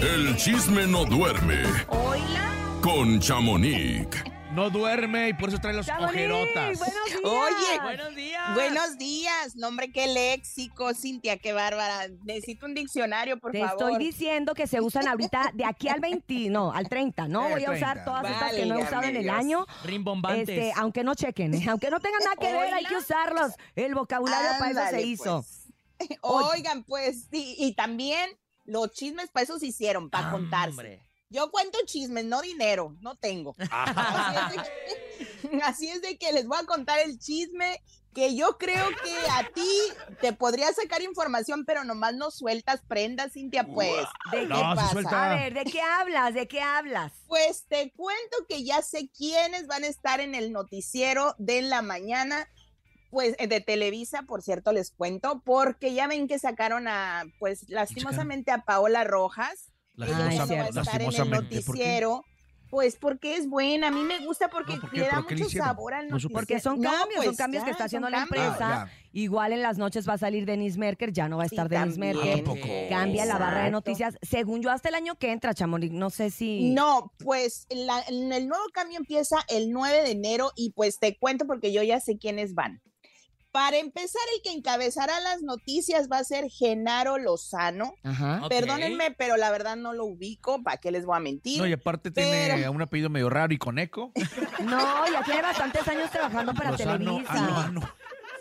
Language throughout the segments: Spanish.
El chisme no duerme Hola. con Chamonix. No duerme y por eso trae los Chamonix, ojerotas. Buenos días. Oye, buenos días. Buenos días. Nombre, qué léxico, Cintia, qué bárbara. Necesito un diccionario, por Te favor. estoy diciendo que se usan ahorita de aquí al 20, no, al 30. No Eh, voy a usar 30. todas estas que no he usado en el año. Rimbombantes. Este, aunque no chequen, ¿eh? aunque no tengan nada que ver, hay que usarlos. El vocabulario para eso se hizo. pues. Oigan, pues, sí, y también los chismes para eso se hicieron, para contarse. Hombre. Yo cuento chismes, no dinero, no tengo. Así es, de que, así es de que les voy a contar el chisme que yo creo que a ti te podría sacar información, pero nomás no sueltas prendas, Cintia, pues. ¿De ¿Qué No, pasa? A ver, ¿de qué hablas? ¿De qué hablas? Pues te cuento que ya sé quiénes van a estar en el noticiero de la mañana, pues eh, de Televisa, por cierto, les cuento, porque ya ven que sacaron a, pues lastimosamente a Paola Rojas. Ella ya no va a estar en el Lastimosamente, noticiero. Pues porque es buena, a mí me gusta porque No, ¿por le da ¿Por qué le mucho sabor al noticiero. Porque son No, cambios, son pues, cambios que está haciendo la empresa. Ah, Igual en las noches va a salir Denise Merker, ya no va a Sí, estar Denise también. Merker. ¿A poco? Cambia la barra de noticias. Según yo, hasta el año que entra, Chamonix. No sé si. No, pues la- el nuevo cambio empieza el 9 de enero y pues te cuento porque yo ya sé quiénes van. Para empezar, el que encabezará las noticias va a ser Genaro Lozano. Ajá. Perdónenme, pero la verdad no lo ubico, ¿para qué les voy a mentir? No, y aparte tiene un apellido medio raro y con eco. No, ya tiene bastantes años trabajando para Lozano. Televisa. Ah, no, no.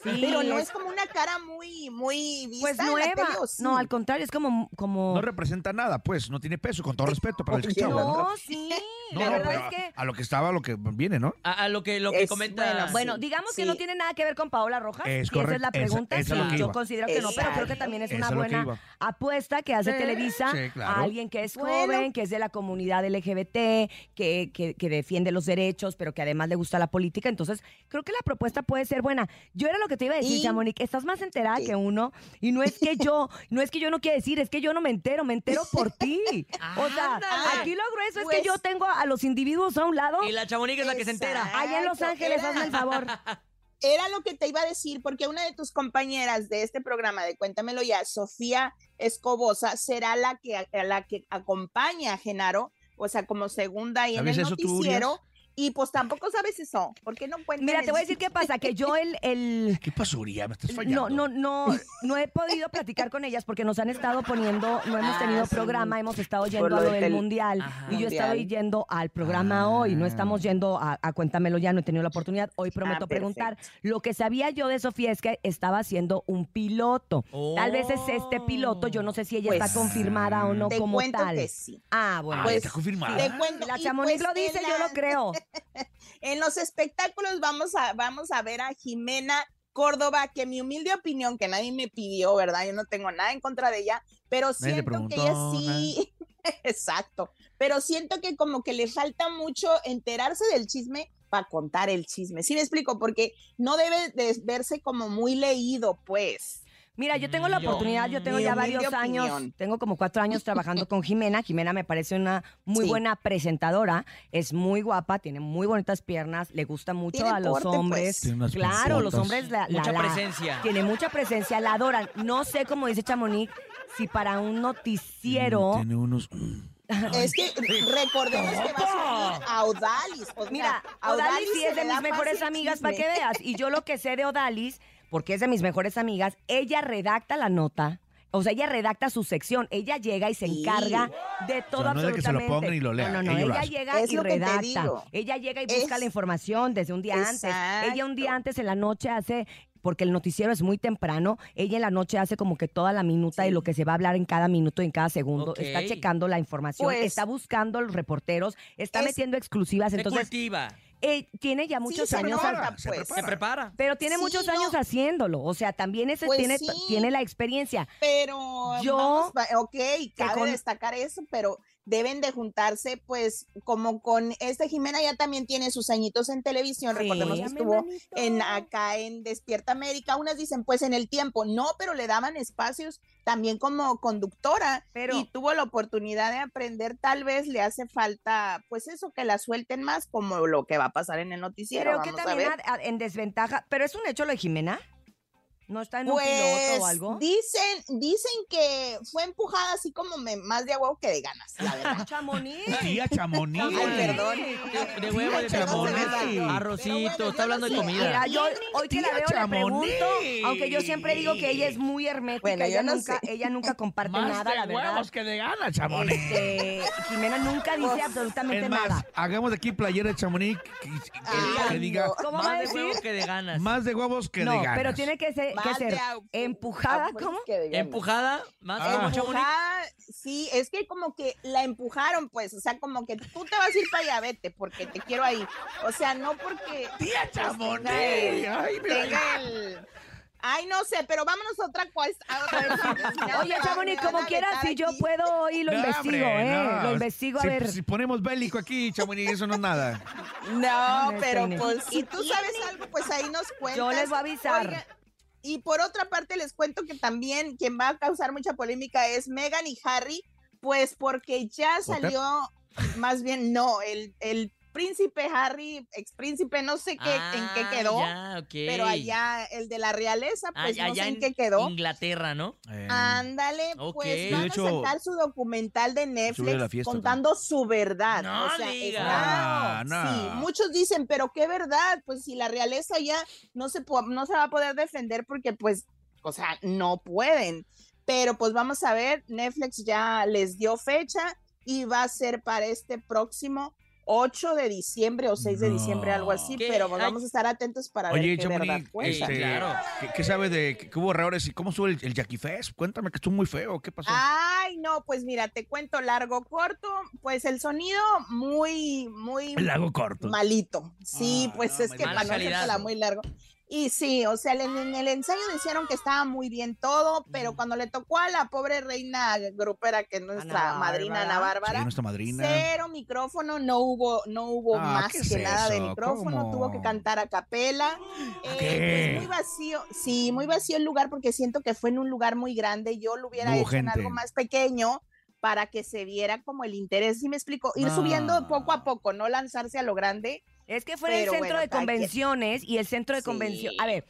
Sí, pero no es- es como una cara muy, muy vista pues en la nueva. tele, ¿o sí? No, al contrario, es como. como... No representa nada, pues. No tiene peso, con todo respeto para el chavo. No, sí. No, la no, verdad pero es que. a lo que estaba, a lo que viene, ¿no? A, a lo que, lo que Es- comenta. bueno, Bueno, sí, digamos que no tiene nada que ver con Paola Rojas. Es y esa es la esa- pregunta. esa es lo sí, que yo iba. considero que no, pero creo que también es una que buena apuesta que hace Televisa sí, claro. a alguien que es Bueno. joven, que es de la comunidad LGBT, que, que, que defiende los derechos, pero que además le gusta la política. Entonces, creo que la propuesta puede ser buena. Yo era lo que te iba a decir, Y- Chamonix, estás más enterada que uno. Y no es que yo, no es que yo no quiera decir, es que yo no me entero, me entero por ti. O sea, aquí lo grueso es Pues- que yo tengo a los individuos a un lado. Y la chamonica es la que se entera. Allá en Los Ángeles, era- hazme el favor. Era lo que te iba a decir, porque una de tus compañeras de este programa de Cuéntamelo ya, Sofía Escobosa, será la que, a la que acompaña a Genaro, o sea, como segunda ahí en ¿Sabes el tú, noticiero. Y pues tampoco sabes eso. ¿Por qué no cuentas? Mira, te voy a decir qué pasa, que yo el, el ¿Qué pasó, Uriah? Me estás no, fallando. no, no, no he podido platicar con ellas porque nos han estado poniendo, no hemos Ah, tenido sí. programa, hemos estado yendo lo a lo del mundial Ajá. y yo he estado Mundial. yendo al programa hoy, no estamos yendo a, a Cuéntamelo ya, no he tenido la oportunidad, hoy prometo Ah, preguntar. perfecto. Lo que sabía yo de Sofía es que estaba haciendo un piloto. Tal vez es este piloto, yo no sé si ella Pues, está confirmada o no te como cuento tal. que sí. Ah, bueno. Ah, Pues, está confirmada. Te cuento. la Chamonix pues lo dice, yo lo creo. En los espectáculos vamos a, vamos a ver a Jimena Córdoba, que mi humilde opinión, que nadie me pidió, ¿verdad? Yo no tengo nada en contra de ella, pero siento que ella sí, exacto, pero siento que como que le falta mucho enterarse del chisme para contar el chisme. ¿Sí me explico? Porque no debe de verse como muy leído, pues. Mira, yo tengo la oportunidad, yo tengo Mi ya varios años, tengo como cuatro años trabajando con Jimena. Jimena me parece una muy Sí. buena presentadora, es muy guapa, tiene muy bonitas piernas, le gusta mucho Tiene a los porte, pues. hombres. Tiene unas Claro, los hombres la, la- Mucha la- presencia. Tiene mucha presencia, la adoran. No sé, como dice Chamonix, si para un noticiero... Tiene unos... mm. Es que recordemos que va a subir a Odalis. o sea, Mira, a Odalis sí es de mis mejores amigas, para que veas. Y yo lo que sé de Odalis, porque es de mis mejores amigas, ella redacta la nota. O sea, ella redacta su sección. Ella llega y se Sí. encarga de todo no es de que se lo pongan y lo lean, No, no, no. ella llega Es y redacta. Ella llega y busca Es- la información desde un día antes. Ella un día antes en la noche hace porque el noticiero es muy temprano, ella en la noche hace como que toda la minuta de lo que se va a hablar en cada minuto y en cada segundo, está checando la información, Pues- está buscando los reporteros, está Es- metiendo exclusivas, Se entonces cultiva. Eh, tiene ya muchos años, pues. prepara. Se prepara. pero tiene Sí, muchos no. años haciéndolo, o sea, también ese Pues tiene, sí. tiene la experiencia. Pero Yo- vamos, va- ok, cabe con- destacar eso, pero deben de juntarse, pues, como con esta Jimena ya también tiene sus añitos en televisión, Sí. recordemos que estuvo en acá en Despierta América, unas dicen pues en el tiempo, no, pero le daban espacios también como conductora Pero- y tuvo la oportunidad de aprender, tal vez le hace falta, pues eso, que la suelten más como lo que va a pasar en el noticiero, Creo que a también ver. a- a- en desventaja, pero es un hecho lo de Jimena. ¿No está en un Pues piloto o algo? dicen, dicen que fue empujada así como me- más de a huevo que de ganas, la verdad. Chamonix. Tía Chamonix. Ay, perdón. De, de huevo, de. Pero arrocito, bueno, está hablando de comida. Mira, yo hoy que la veo le Chamonix. pregunto, aunque yo siempre digo que ella es muy hermética, Bueno, ella, no nunca, sé. ella nunca comparte Más nada, de la verdad. huevos que de gana, Chamonix. Este, Jimena nunca dice Pues, absolutamente Es más, nada. hagamos de aquí playera de Chamonix que, que- Ay, que diga no. ¿Cómo va a Más de decir? huevo que de ganas. más de huevos que de No, ganas. pero tiene que ser, que ser empujada, ¿cómo? Empujada, más Ah. como chamonix. Empujada, sí, es que como que la empujaron, pues, o sea, como que tú te vas a ir para allá, vete, porque te quiero ahí. O sea, no porque Tía Chamonix. tenga el- Ay, mira. tenga el- Ay, no sé, pero vámonos a otra cosa. Oye, Chamonix, como quieras, si yo puedo hoy lo No, investigo, hombre, ¿eh? no. Lo investigo a si, ver. Si ponemos bélico aquí, Chamonix, eso no es nada. No, No, pero pues si tú sabes algo, pues ahí nos cuentas. Yo les voy a avisar. Oigan, y por otra parte les cuento que también quien va a causar mucha polémica es Meghan y Harry, pues porque ya salió, más bien no, el, el príncipe Harry, ex príncipe, no sé qué, en qué Ah, quedó, ya, pero allá el de la realeza, Ah, pues no sé en en qué quedó. Inglaterra, ¿no? Eh, Ándale, pues van hecho, a sacar su documental de Netflix fiesta contando su verdad. No o sea, está- Ah, no. Sí, muchos dicen, pero qué verdad, pues si la realeza ya no se, no se va a poder defender porque pues, o sea, no pueden. Pero pues vamos a ver, Netflix ya les dio fecha y va a ser para este próximo 8 de diciembre o 6 de diciembre, algo así, ¿Qué? pero vamos a estar atentos para Oye, ver qué verdad cuenta. este, claro. ¿qué, qué sabe de que, que hubo errores y cómo sube el, el Jackie Fest? Cuéntame que estuvo muy feo. ¿Qué pasó? Ay, no, pues mira, te cuento largo, corto, pues el sonido muy, muy el lago corto. malito. Sí, Ah, pues no, es que para no hacértela muy largo. Y sí, o sea, en, en el ensayo dijeron que estaba muy bien todo, pero cuando le tocó a la pobre reina grupera, que es nuestra Ana madrina Ana Bárbara. Sí, Bárbara, nuestra madrina. cero micrófono, no hubo, no hubo Ah, más ¿qué que es nada de micrófono, ¿Cómo? tuvo que cantar a capela. Eh, pues muy vacío, sí, muy vacío el lugar porque siento que fue en un lugar muy grande. Yo lo hubiera hubo hecho en algo más pequeño para que se viera como el interés, ¿sí me explico? Ir subiendo poco a poco, no lanzarse a lo grande. Es que fue en el centro bueno, de convenciones y el centro de Sí. convención. A ver,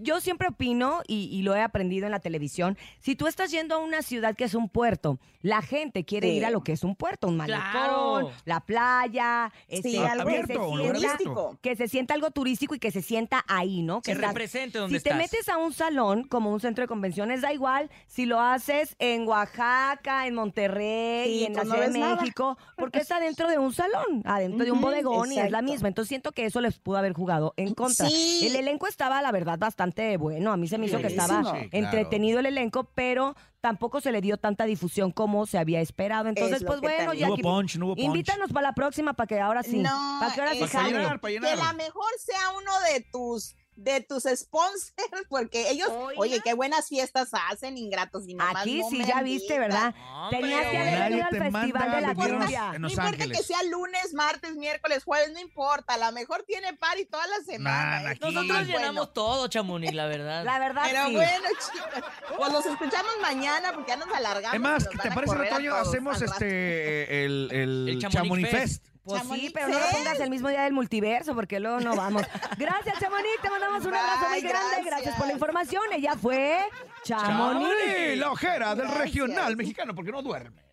yo siempre opino y, y lo he aprendido en la televisión. Si tú estás yendo a una ciudad que es un puerto, la gente quiere Sí. ir a lo que es un puerto, un malecón, Claro. la playa, este, Sí, que algo se abierto, sienta- turístico. que se sienta algo turístico y que se sienta ahí, ¿no? Que estás- represente donde si te metes a un salón como un centro de convenciones, da igual si lo haces en Oaxaca, en Monterrey Sí, y en la pues no Ciudad de nada. México, porque está dentro de un salón, adentro de un bodegón y es la misma. Entonces siento que eso les pudo haber jugado en contra. Sí. El elenco estaba, la verdad, bastante bueno. A mí se me hizo que estaba Buenísimo. Sí, claro. entretenido el elenco, pero tampoco se le dio tanta difusión como se había esperado. Entonces, Es lo pues que bueno, también- No hubo Jackie, punch, no hubo punch. invítanos para la próxima para que ahora sí. No, para que ahora sí es- Para jale. llenar, para que llenar. la mejor sea uno de tus de tus sponsors, porque ellos, Oiga. oye, qué buenas fiestas hacen, ingratos y nomás Aquí no sí, ya viste, ¿verdad? Hombre, Tenías que haber venido al Festival de la Cumbia. No importa Ángeles. que sea lunes, martes, miércoles, jueves, no importa. A lo mejor tiene party toda la semana. Lo Nosotros llenamos bueno. todo, Chamonix, la verdad. La verdad, Pero sí. bueno, chicos, pues los escuchamos mañana porque ya nos alargamos. Es más, ¿te parece todos Hacemos este el, el, El Chamonix Chamonix Fest. Fest. Pues sí, pero no lo Fest. pongas el mismo día del multiverso, porque luego no vamos. Gracias, Chamonix. Te mandamos un abrazo muy grande. Gracias. gracias. por la información. Ella fue Chamonix. Chamonix, la ojera del Gracias. regional mexicano, porque no duerme.